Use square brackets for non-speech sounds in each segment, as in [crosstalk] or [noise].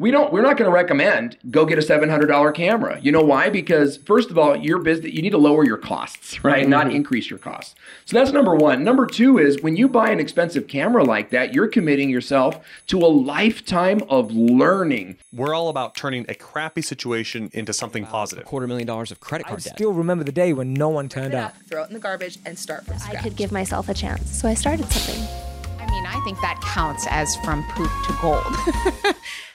we don't we're not going to recommend go get a $700 camera. You know why? Because first of all your business you need to lower your costs right? Mm-hmm. not increase your costs. So that's number one. Number two is when you buy an expensive camera like that you're committing yourself to a lifetime of learning. We're all about turning a crappy situation into something positive. a quarter million dollars of credit card I debt. still remember the day when no one turned up. throw it in the garbage and start from scratch. i could give myself a chance so i started something. I mean i think that counts as from poop to gold [laughs]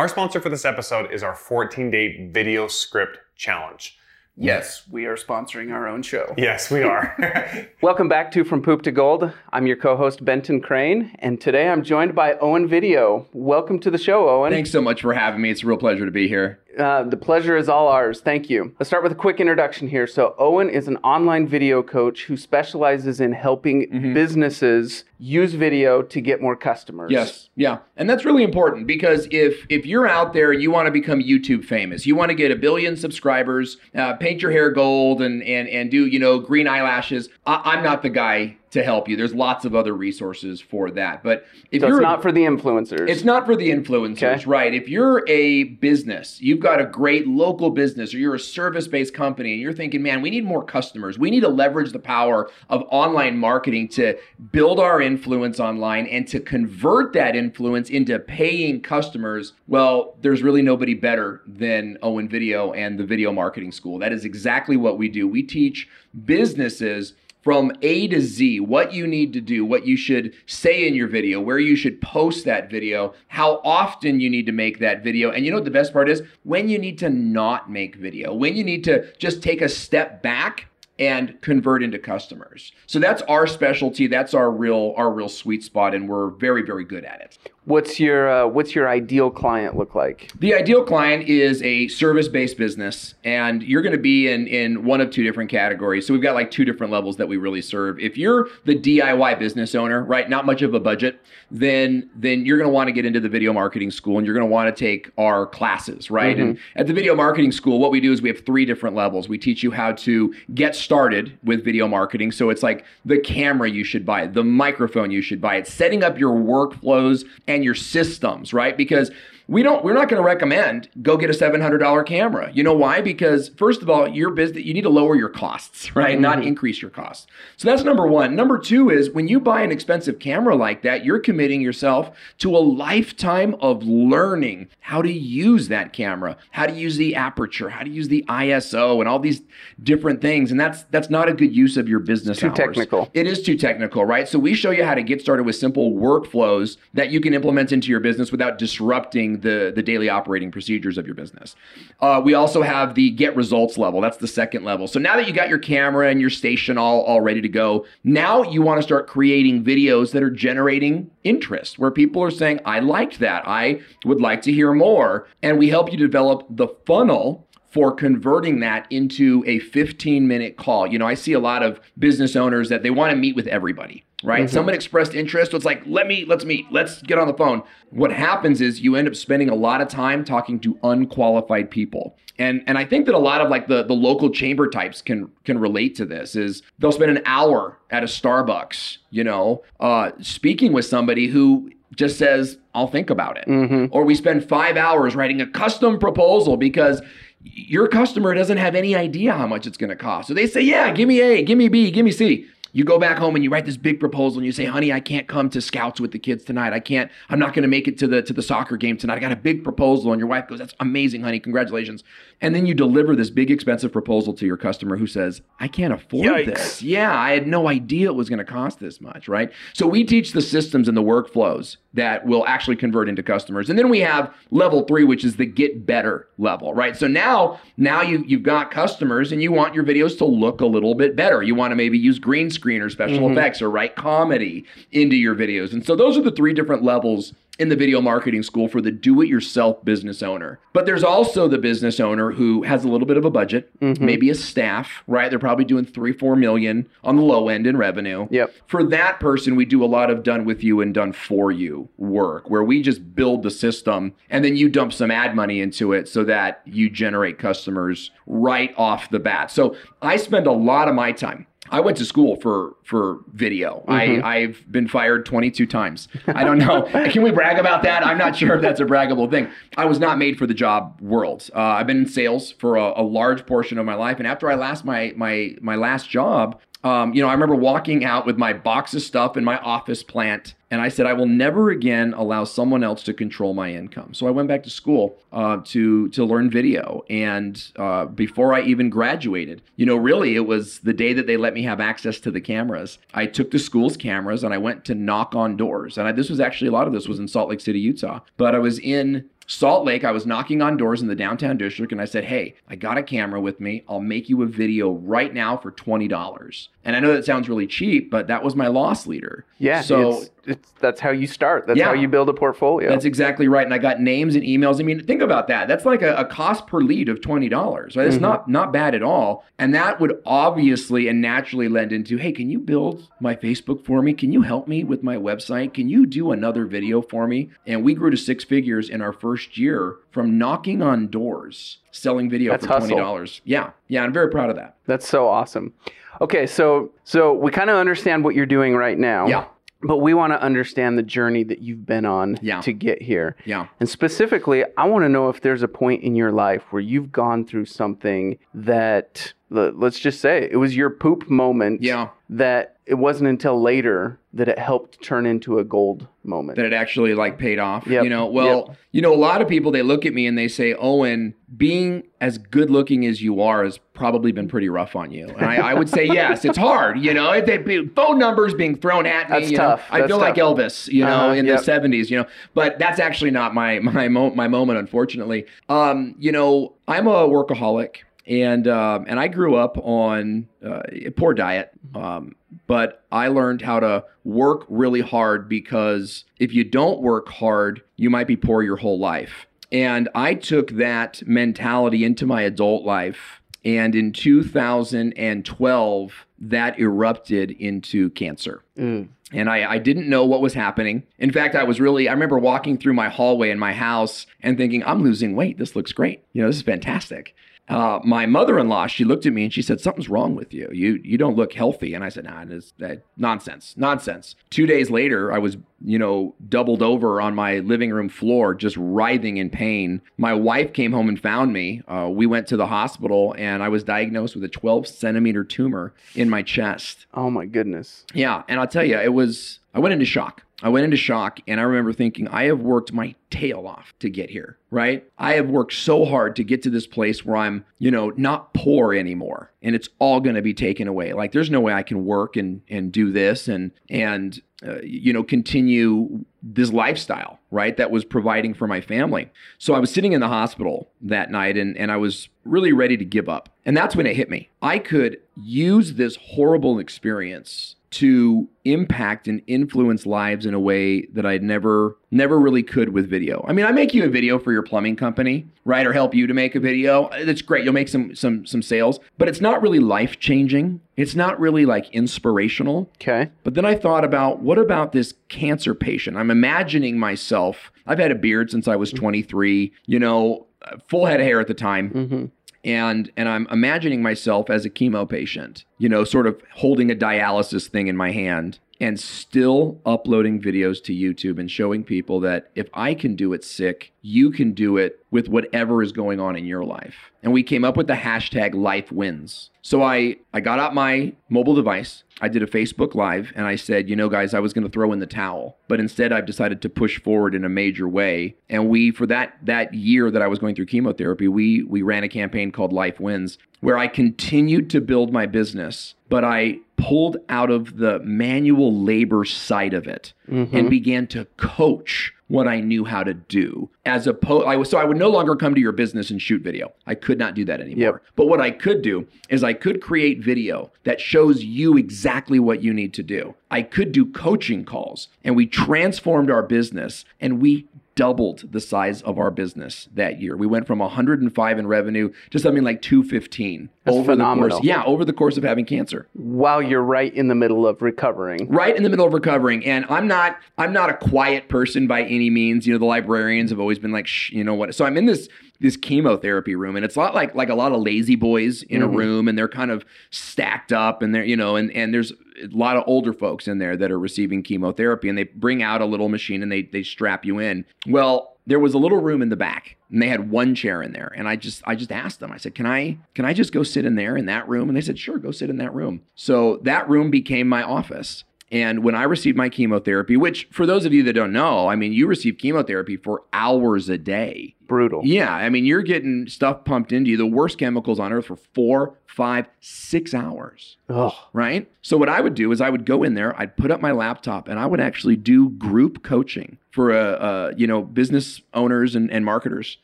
Our sponsor for this episode is our 14 day video script challenge. Yes, we are sponsoring our own show. Yes, we are. [laughs] [laughs] Welcome back to From Poop to Gold. I'm your co host, Benton Crane, and today I'm joined by Owen Video. Welcome to the show, Owen. Thanks so much for having me. It's a real pleasure to be here. Uh, the pleasure is all ours. Thank you. Let's start with a quick introduction here. So, Owen is an online video coach who specializes in helping mm-hmm. businesses use video to get more customers. Yes, yeah, and that's really important because if if you're out there, you want to become YouTube famous, you want to get a billion subscribers, uh, paint your hair gold, and and and do you know green eyelashes. I, I'm not the guy to help you. There's lots of other resources for that. But if so you're it's not for the influencers. It's not for the influencers, okay. right? If you're a business, you've got a great local business or you're a service-based company and you're thinking, "Man, we need more customers. We need to leverage the power of online marketing to build our influence online and to convert that influence into paying customers." Well, there's really nobody better than Owen Video and the Video Marketing School. That is exactly what we do. We teach businesses from A to Z, what you need to do, what you should say in your video, where you should post that video, how often you need to make that video. And you know what the best part is? When you need to not make video, when you need to just take a step back and convert into customers. So that's our specialty. That's our real our real sweet spot and we're very very good at it. What's your uh, what's your ideal client look like? The ideal client is a service-based business, and you're going to be in in one of two different categories. So we've got like two different levels that we really serve. If you're the DIY business owner, right, not much of a budget, then then you're going to want to get into the video marketing school, and you're going to want to take our classes, right? Mm-hmm. And at the video marketing school, what we do is we have three different levels. We teach you how to get started with video marketing. So it's like the camera you should buy, the microphone you should buy, it's setting up your workflows and and your systems, right? Because we don't we're not going to recommend go get a $700 camera. You know why? Because first of all your business you need to lower your costs [laughs] right? Mm-hmm. not increase your costs. So that's number one. Number two is when you buy an expensive camera like that you're committing yourself to a lifetime of learning how to use that camera how to use the aperture how to use the iso and all these different things. And that's that's not a good use of your business too hours. technical. It is too technical right? So we show you how to get started with simple workflows that you can implement into your business without disrupting the, the daily operating procedures of your business. Uh, we also have the get results level. That's the second level. So now that you got your camera and your station all, all ready to go, now you want to start creating videos that are generating interest, where people are saying, I liked that. I would like to hear more. And we help you develop the funnel for converting that into a 15 minute call. You know, I see a lot of business owners that they want to meet with everybody right? Mm-hmm. Someone expressed interest. So it's like, let me, let's meet, let's get on the phone. What happens is you end up spending a lot of time talking to unqualified people. And and I think that a lot of like the, the local chamber types can can relate to this is they'll spend an hour at a Starbucks, you know, uh, speaking with somebody who just says, I'll think about it. Mm-hmm. Or we spend five hours writing a custom proposal because your customer doesn't have any idea how much it's going to cost. So they say, yeah, give me A, give me B, give me C you go back home and you write this big proposal and you say honey i can't come to scouts with the kids tonight. I can't i'm not going to make it to the to the soccer game tonight. I got a big proposal. And your wife goes that's amazing honey. Congratulations. And then you deliver this big expensive proposal to your customer who says i can't afford Yikes. this. Yeah i had no idea it was going to cost this much right? So we teach the systems and the workflows that will actually convert into customers. And then we have level three which is the get better level right? So now now you, you've got customers and you want your videos to look a little bit better. You want to maybe use green screen or special mm-hmm. effects or write comedy into your videos. And so those are the three different levels in the video marketing school for the do it yourself business owner. But there's also the business owner who has a little bit of a budget, mm-hmm. maybe a staff, right? They're probably doing three, four million on the low end in revenue. Yep. For that person, we do a lot of done with you and done for you work where we just build the system and then you dump some ad money into it so that you generate customers right off the bat. So I spend a lot of my time I went to school for for video. Mm-hmm. I I've been fired 22 times. I don't know. [laughs] Can we brag about that? I'm not sure if that's a braggable thing. I was not made for the job world. Uh, I've been in sales for a, a large portion of my life, and after I last my my my last job, um, you know, I remember walking out with my box of stuff in my office plant, and I said, I will never again allow someone else to control my income. So I went back to school uh, to to learn video, and uh, before I even graduated, you know, really it was the day that they let me have access to the cameras. I took the school's cameras and I went to knock on doors, and I, this was actually a lot of this was in Salt Lake City, Utah, but I was in Salt Lake, I was knocking on doors in the downtown district and I said, Hey, I got a camera with me. I'll make you a video right now for $20. And I know that sounds really cheap, but that was my loss leader. Yeah. So it's, that's how you start. That's Yeah. how you build a portfolio. that's exactly right. And I got names and emails. I mean, think about that. That's like a, a cost per lead of $20, right? It's mm-hmm. not, not bad at all. And that would obviously and naturally lend into, Hey, can you build my Facebook for me? Can you help me with my website? Can you do another video for me? And we grew to six figures in our first year from knocking on doors, selling video That's for $20. Yeah. Yeah. I'm very proud of that. That's so awesome. Okay, so so we kind of understand what you're doing right now. Yeah. But we want to understand the journey that you've been on Yeah. to get here. Yeah. And specifically, I want to know if there's a point in your life where you've gone through something that let's just say it was your poop moment Yeah. that it wasn't until later that it helped turn into a gold moment. that it actually like paid off. Yep. You know, well, you know, a lot of people they look at me and they say, Owen, being as good looking as you are has probably been pretty rough on you. And I, I would say yes, it's hard. You know, if they be phone numbers being thrown at me. That's you know, tough. I That's feel like. Elvis, you know, Uh-huh. in Yep. the seventies. You know, but that's actually not my [laughs] my mo- my moment, unfortunately. Um, you know, I'm a workaholic. And um, and I grew up on uh, a poor diet, um, but I learned how to work really hard because if you don't work hard, you might be poor your whole life. And I took that mentality into my adult life. And in 2012, that erupted into cancer. Mm. And I, I didn't know what was happening. In fact, I was really, I remember walking through my hallway in my house and thinking, I'm losing weight. This looks great. You know, this is fantastic. Uh, my mother-in-law, she looked at me and she said, "Something's wrong with you. You you don't look healthy." And I said, "Nah, it's that nonsense, nonsense." Two days later, I was you know doubled over on my living room floor, just writhing in pain. My wife came home and found me. Uh, we went to the hospital, and I was diagnosed with a 12 centimeter tumor in my chest. Oh my goodness. Yeah, and I'll tell you, it was I went into shock. I went into shock and I remember thinking, I have worked my tail off to get here, right? I have worked so hard to get to this place where I'm, you know, not poor anymore and it's all going to be taken away. Like there's no way I can work and and do this and and uh, you know, continue this lifestyle, right? That was providing for my family. So I was sitting in the hospital that night and and I was really ready to give up. And that's when it hit me. I could use this horrible experience to impact and influence lives in a way that I'd never never really could with video. I mean, I make you a video for your plumbing company, right? Or help you to make a video. That's great. You'll make some some some sales, but it's not really life-changing. It's not really like inspirational. Okay. But then I thought about what about this cancer patient? I'm imagining myself. I've had a beard since I was 23, you know, full head of hair at the time Mm-hmm. And and I'm imagining myself as a chemo patient, you know, sort of holding a dialysis thing in my hand and still uploading videos to YouTube and showing people that if I can do it sick, you can do it with whatever is going on in your life. And we came up with the hashtag life wins. So I I got out my mobile device, I did a Facebook live and I said, you know guys, I was going to throw in the towel, but instead I've decided to push forward in a major way. And we for that that year that I was going through chemotherapy, we we ran a campaign called Life Wins where I continued to build my business, but I pulled out of the manual labor side of it mm-hmm. and began to coach what I knew how to do. As opposed, I was so I would no longer come to your business and shoot video. I could not do that anymore. Yep. But what I could do is I could create video that shows you exactly what you need to do. I could do coaching calls, and we transformed our business, and we doubled the size of our business that year. We went from 105 in revenue to something like 215 That's over the course. Yeah, over the course of having cancer. While you're right in the middle of recovering. Right in the middle of recovering, and I'm not I'm not a quiet person by any means. You know, the librarians have always been like, Shh, you know what? So I'm in this this chemotherapy room, and it's a lot like like a lot of lazy boys in Mm-hmm. a room, and they're kind of stacked up, and they're you know, and and there's a lot of older folks in there that are receiving chemotherapy, and they bring out a little machine and they they strap you in. Well, there was a little room in the back and they had one chair in there. And i just i just asked them i said can i can i just go sit in there in that room? And they said sure go sit in that room. So that room became my office. And when i received my chemotherapy which for those of you that don't know i mean you receive chemotherapy for hours a day Brutal. yeah i mean you're getting stuff pumped into you the worst chemicals on earth for four five six hours Ugh. right? So what I would do is I would go in there, I'd put up my laptop, and I would actually do group coaching for uh, uh, you know business owners and, and marketers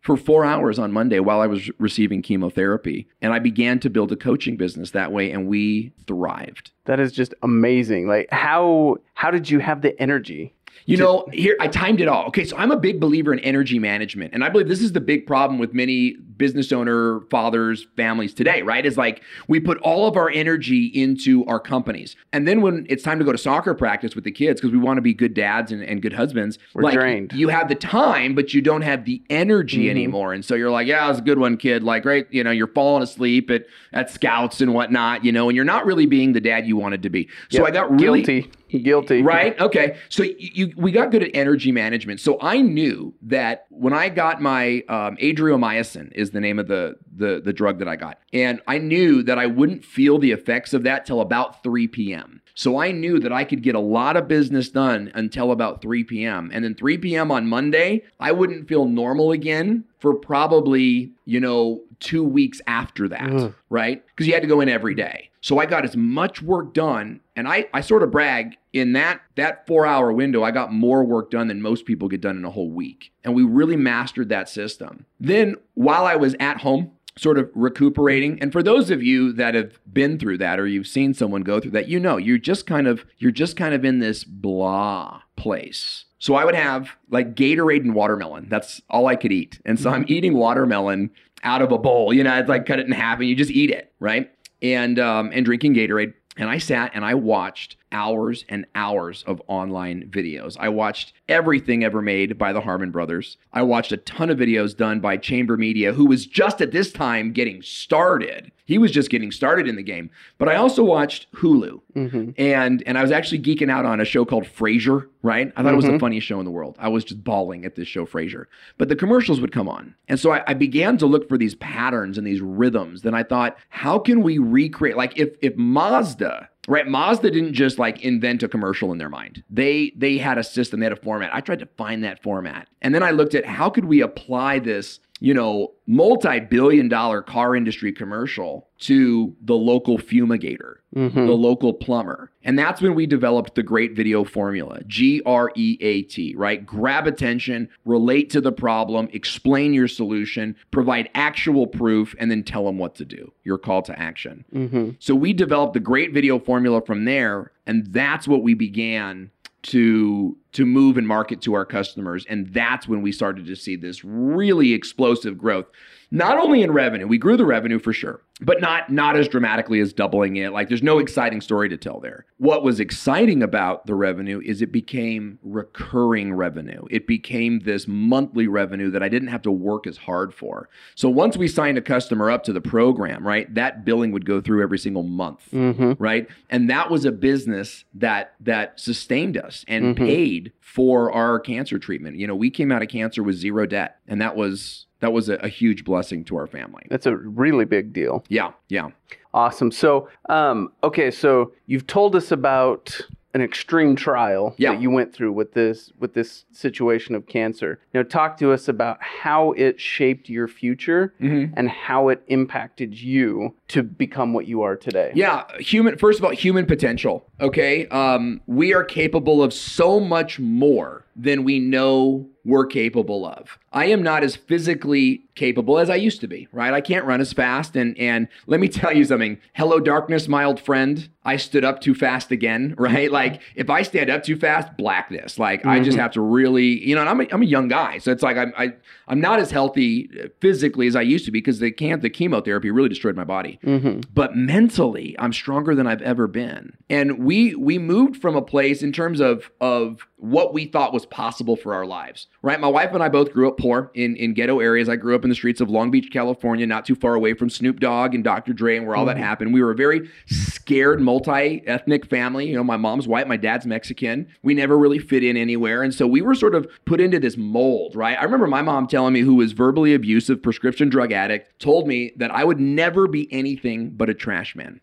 for four hours on Monday while I was receiving chemotherapy, and I began to build a coaching business that way, and we thrived. That is just amazing. Like how how did you have the energy? You know, here I timed it all. Okay, so I'm a big believer in energy management, and I believe this is the big problem with many business owner fathers, families today. Right? Is like we put all of our energy into our companies, and then when it's time to go to soccer practice with the kids because we want to be good dads and, and good husbands, We're like drained. you have the time, but you don't have the energy anymore, and so you're like, yeah, it was a good one, kid. Like, right, you know, you're falling asleep at at scouts and whatnot, you know, and you're not really being the dad you wanted to be. So Yep. I got really guilty. Guilty. Right. Okay. So you, we got good at energy management. So I knew that when I got my um, adriamycin is the name of the the the drug that I got, and I knew that I wouldn't feel the effects of that till about 3 p.m. So I knew that I could get a lot of business done until about 3 p.m. And then 3 p.m. on Monday, I wouldn't feel normal again for probably, you know, two weeks after that, Ugh. right? Because you had to go in every day. So I got as much work done, and I, I sort of brag in that that four hour window, I got more work done than most people get done in a whole week. And we really mastered that system. Then while I was at home, sort of recuperating and for those of you that have been through that or you've seen someone go through that you know you're just kind of you're just kind of in this blah place so i would have like gatorade and watermelon that's all i could eat and so i'm mm-hmm. eating watermelon out of a bowl you know it's like cut it in half and you just eat it right and um and drinking gatorade and I sat and I watched hours and hours of online videos. I watched everything ever made by the Harmon brothers. I watched a ton of videos done by Chamber Media, who was just at this time getting started. He was just getting started in the game. But I also watched Hulu. Mhm. And and I was actually geeking out on a show called Frasier, right? I thought it was the funniest show in the world. I was just bawling at this show, Frasier. But the commercials would come on. And so I, I began to look for these patterns and these rhythms. Then I thought, how can we recreate like if if Mazda Right, Mazda didn't just like invent a commercial in their mind. They they had a system, they had a format. I tried to find that format. And then I looked at how could we apply this, you know, multi-billion dollar car industry commercial to the local fumigator, Mhm. the local plumber. And that's when we developed the great video formula, G R E A T, right? Grab attention, relate to the problem, explain your solution, provide actual proof, and then tell them what to do. Your call to action. Mhm. So we developed the great video formula from there, and that's what we began to to move and market to our customers and that's when we started to see this really explosive growth not only in revenue we grew the revenue for sure but not not as dramatically as doubling it. Like there's no exciting story to tell there. What was exciting about the revenue is it became recurring revenue. It became this monthly revenue that i didn't have to work as hard for. So once we signed a customer up to the program right that billing would go through every single month Mhm. right? And that was a business that that sustained us and paid for our cancer treatment. You know we came out of cancer with zero debt and that was that was a, a huge blessing to our family That's a really big deal. yeah yeah Awesome. So, um, okay, so you've told us about an extreme trial Yeah. that you went through with this with this situation of cancer. Now, talk to us about how it shaped your future Mhm. and how it impacted you to become what you are today. Yeah, human. First of all, human potential. Okay, um, we are capable of so much more than we know we're capable of. I am not as physically capable as I used to be, right? I can't run as fast and and let me tell you something. Hello darkness, my old friend. I stood up too fast again, [laughs] right? Like if I stand up too fast, blackness. Like I just mm-hmm. have to really, you know, and I'm a, I'm a young guy. So it's like I'm I, I'm not as healthy uh, physically as I used to be because the can the chemotherapy really destroyed my body. Mm-hmm. But mentally, I'm stronger than I've ever been. And we we moved from a place in terms of of what we thought was possible for our lives, right? My wife and I both grew up poor in, in ghetto areas. I grew up in the streets of Long Beach, California, not too far away from Snoop Dogg and Dr. Dre and where all that mm-hmm. happened. We were a very scared, multi ethnic family. You know, my mom's white, my dad's Mexican. We never really fit in anywhere. And so we were sort of put into this mold, right? I remember my mom telling me, who was verbally abusive, prescription drug addict, told me that I would never be anything but a trash man.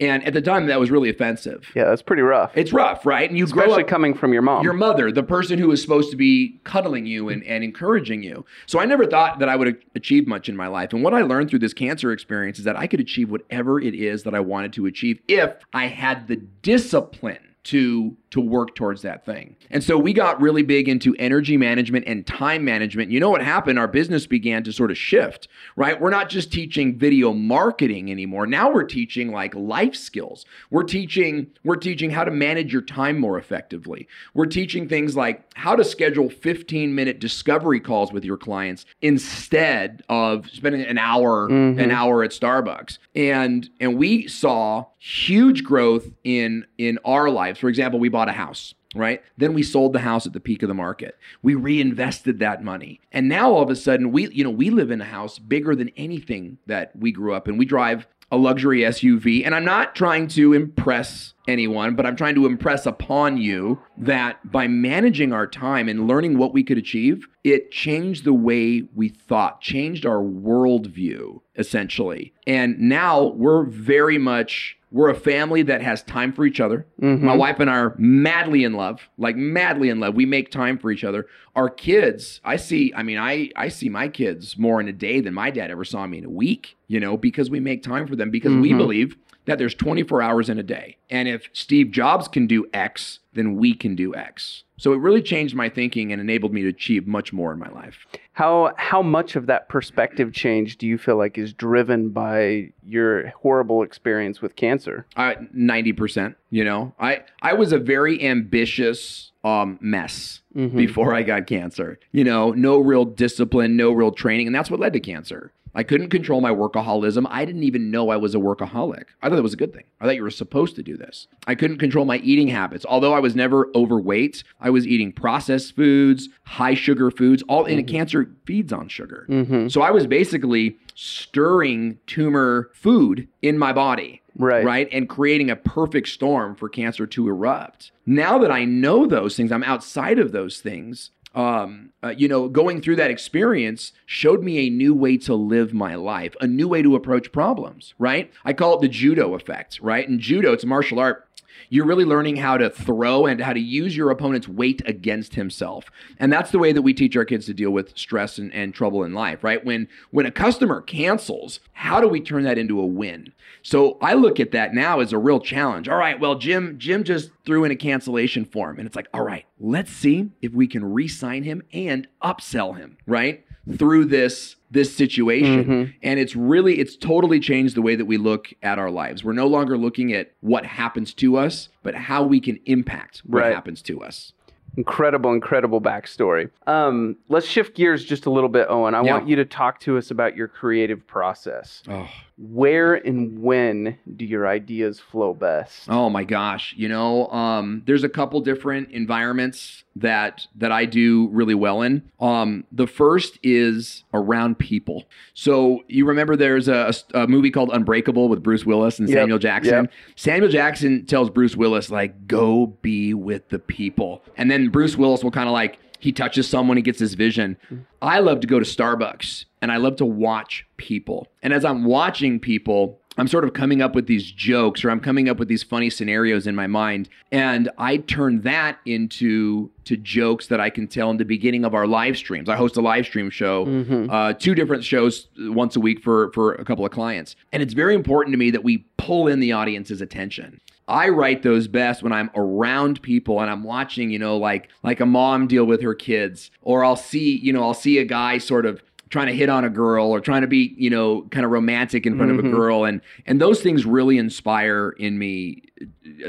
And at the time, that was really offensive. Yeah, that's pretty rough. It's rough, right? And you grow Especially up coming from your mom. your mother, the person who is supposed to be cuddling you and, and encouraging you. So I never thought that I would achieve much in my life. And what I learned through this cancer experience is that I could achieve whatever it is that I wanted to achieve if I had the discipline to to work towards that thing. And so we got really big into energy management and time management. You know what happened? Our business began to sort of shift, right? We're not just teaching video marketing anymore. Now we're teaching like life skills. We're teaching we're teaching how to manage your time more effectively. We're teaching things like how to schedule 15-minute discovery calls with your clients instead of spending an hour mm-hmm. an hour at Starbucks. And and we saw huge growth in in our lives. For example, we bought a house right? Then we sold the house at the peak of the market. We reinvested that money. And now all of a sudden we you know, we live in a house bigger than anything that we grew up in. We drive a luxury SUV. And I'm not trying to impress anyone, but I'm trying to impress upon you that by managing our time and learning what we could achieve, it changed the way we thought, changed our worldview, essentially. And now we're very much we're a family that has time for each other. Mm-hmm. My wife and I are madly in love, like madly in love. We make time for each other. Our kids, I see, I mean, I I see my kids more in a day than my dad ever saw me in a week, you know, because we make time for them because we mm-hmm. believe that there's 24 hours in a day. And if Steve Jobs can do X, then we can do X. So it really changed my thinking and enabled me to achieve much more in my life. How how much of that perspective change do you feel like is driven by your horrible experience with cancer? I 90%, you know. I I was a very ambitious um mess before I got cancer. You know, no real discipline, no real training, and that's what led to cancer. I couldn't control my workaholism. I didn't even know I was a workaholic. I thought it was a good thing. I thought you were supposed to do this. I couldn't control my eating habits. Although I was never overweight, I was eating processed foods, high sugar foods, all and mm-hmm. cancer feeds on sugar. Mm-hmm. So I was basically stirring tumor food in my body Right. right? And creating a perfect storm for cancer to erupt. Now that I know those things, I'm outside of those things. Um, uh, you know, going through that experience showed me a new way to live my life, a new way to approach problems, right? I call it the judo effect, right? In judo, it's a martial art you're really learning how to throw and how to use your opponent's weight against himself. And that's the way that we teach our kids to deal with stress and, and trouble in life, right? When when a customer cancels, how do we turn that into a win? So I look at that now as a real challenge. All right, well, Jim, Jim just threw in a cancellation form. And it's like, all right, let's see if we can re-sign him and upsell him, right? Through this this situation and it's really it's totally changed the way that we look at our lives we're no longer looking at what happens to us but how we can impact what Right. happens to us Incredible, incredible backstory. Um, let's shift gears just a little bit, Owen. I Yeah. want you to talk to us about your creative process. oh Where and when do your ideas flow best? Oh my gosh, you know, um, there's a couple different environments that that I do really well in. Um, the first is around people. So you remember there's a, a movie called Unbreakable with Bruce Willis and Yep, Samuel Jackson. yep. Samuel Jackson tells Bruce Willis like, "Go be with the people," and then Bruce Willis will kind of like he touches someone, he gets his vision. I love to go to Starbucks and I love to watch people. And as I'm watching people, I'm sort of coming up with these jokes or I'm coming up with these funny scenarios in my mind. And I turn that into to jokes that I can tell in the beginning of our live streams. I host a live stream show, uh, two different shows once a week for, for a couple of clients. And it's very important to me that we pull in the audience's attention. I write those best when I'm around people and I'm watching, you know, like like a mom deal with her kids, or I'll see, you know, I'll see a guy sort of trying to hit on a girl or trying to be, you know, kind of romantic in front of a girl and and those things really inspire in me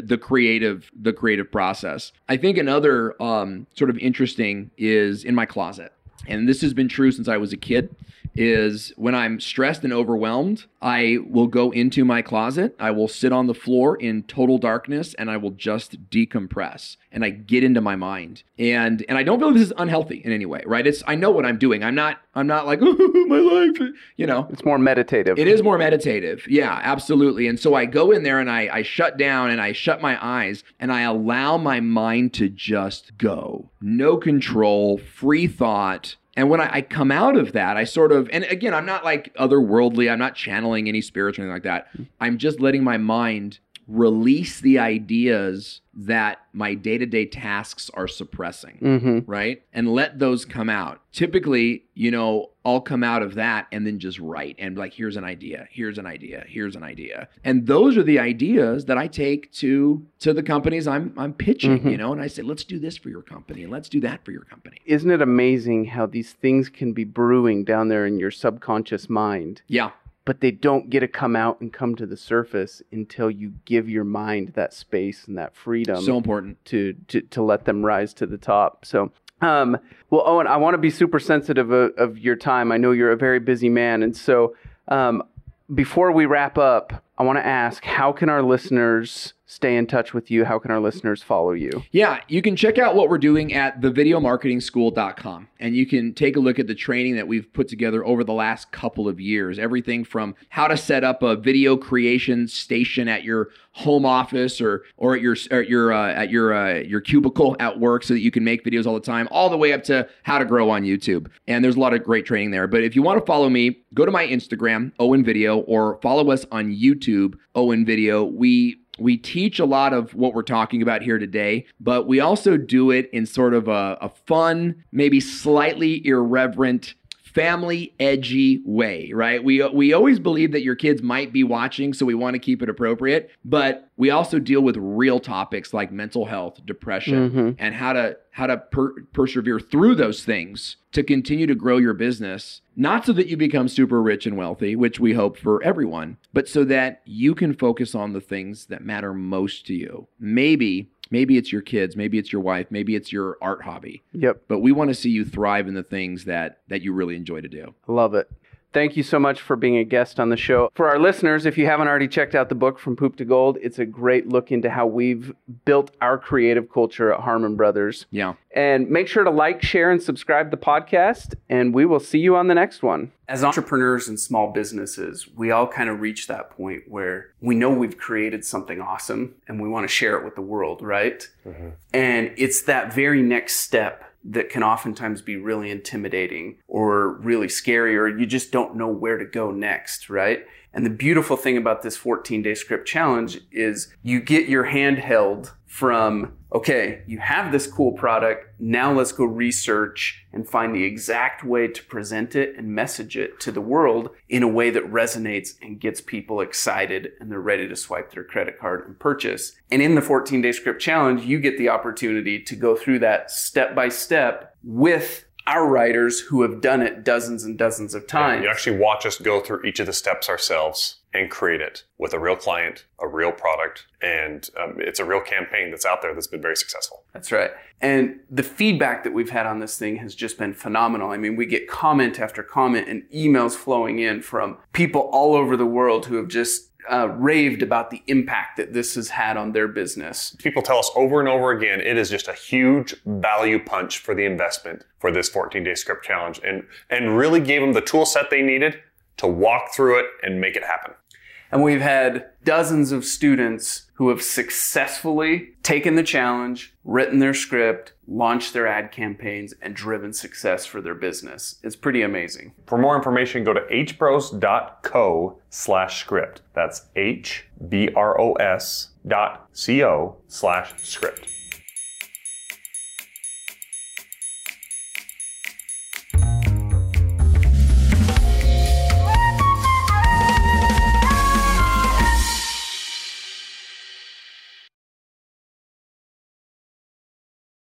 the creative the creative process. I think another um, sort of interesting is in my closet. And this has been true since I was a kid is when I'm stressed and overwhelmed, I will go into my closet, I will sit on the floor in total darkness and I will just decompress and I get into my mind. And and I don't feel this is unhealthy in any way, right? It's I know what I'm doing. I'm not I'm not like [laughs] oh, my life, you know. It's more meditative. It is more meditative. Yeah, absolutely. And so I go in there and I, I shut down and I shut my eyes and I allow my mind to just go. No control, free thought. And when I, I come out of that, I sort of, and again, I'm not like otherworldly, I'm not channeling any spirits or anything like that. Hmm. I'm just letting my mind release the ideas that my day-to-day tasks are suppressing Mhm. right? And let those come out. Typically you know i'll come out of that and then just write and like here's an idea. Here's an idea. Here's an idea. And those are the ideas that i take to to the companies i'm i'm pitching Mhm. you know? And i say let's do this for your company and let's do that for your company. Isn't it amazing how these things can be brewing down there in your subconscious mind, yeah but they don't get to come out and come to the surface until you give your mind that space and that freedom so important to, to, to let them rise to the top. So, um, well, Owen, I want to be super sensitive of, of your time. I know you're a very busy man. And so, um, before we wrap up, I want to ask how can our listeners stay in touch with you? How can our listeners follow you? Yeah, you can check out what we're doing at thevideomarketingschool.com and you can take a look at the training that we've put together over the last couple of years. Everything from how to set up a video creation station at your home office or or at your or at your uh, at your uh, your cubicle at work so that you can make videos all the time, all the way up to how to grow on YouTube. And there's a lot of great training there. But if you want to follow me, go to my Instagram, Owen Video, or follow us on YouTube, Owen Video. We we teach a lot of what we're talking about here today, but we also do it in sort of a, a fun, maybe slightly irreverent, family edgy way, right? We we always believe that your kids might be watching, so we want to keep it appropriate, but we also deal with real topics like mental health, depression, Mhm. and how to how to per- persevere through those things to continue to grow your business, not so that you become super rich and wealthy, which we hope for everyone, but so that you can focus on the things that matter most to you. Maybe maybe it's your kids, maybe it's your wife, maybe it's your art hobby, Yep. but we want to see you thrive in the things that that you really enjoy to do. Love it. Thank you so much for being a guest on the show. For our listeners, if you haven't already checked out the book From Poop to Gold, it's a great look into how we've built our creative culture at Harmon Brothers. Yeah. And make sure to like, share, and subscribe to the podcast, and we will see you on the next one. As entrepreneurs and small businesses, we all kind of reach that point where we know we've created something awesome and we want to share it with the world, right? Mm-hmm. And it's that very next step that can oftentimes be really intimidating or really scary, or you just don't know where to go next, right? And the beautiful thing about this 14 day script challenge is you get your hand held from, okay, you have this cool product. Now let's go research and find the exact way to present it and message it to the world in a way that resonates and gets people excited and they're ready to swipe their credit card and purchase. And in the 14 day script challenge, you get the opportunity to go through that step by step with our writers who have done it dozens and dozens of times. You actually watch us go through each of the steps ourselves and create it with a real client, a real product, and um, it's a real campaign that's out there that's been very successful. That's right. And the feedback that we've had on this thing has just been phenomenal. I mean, we get comment after comment and emails flowing in from people all over the world who have just uh, raved about the impact that this has had on their business. People tell us over and over again it is just a huge value punch for the investment for this 14 day script challenge and, and really gave them the tool set they needed to walk through it and make it happen. And we've had dozens of students who have successfully taken the challenge, written their script, launched their ad campaigns, and driven success for their business. It's pretty amazing. For more information, go to hbros.co slash script. That's H-B-R-O-S dot C-O slash script.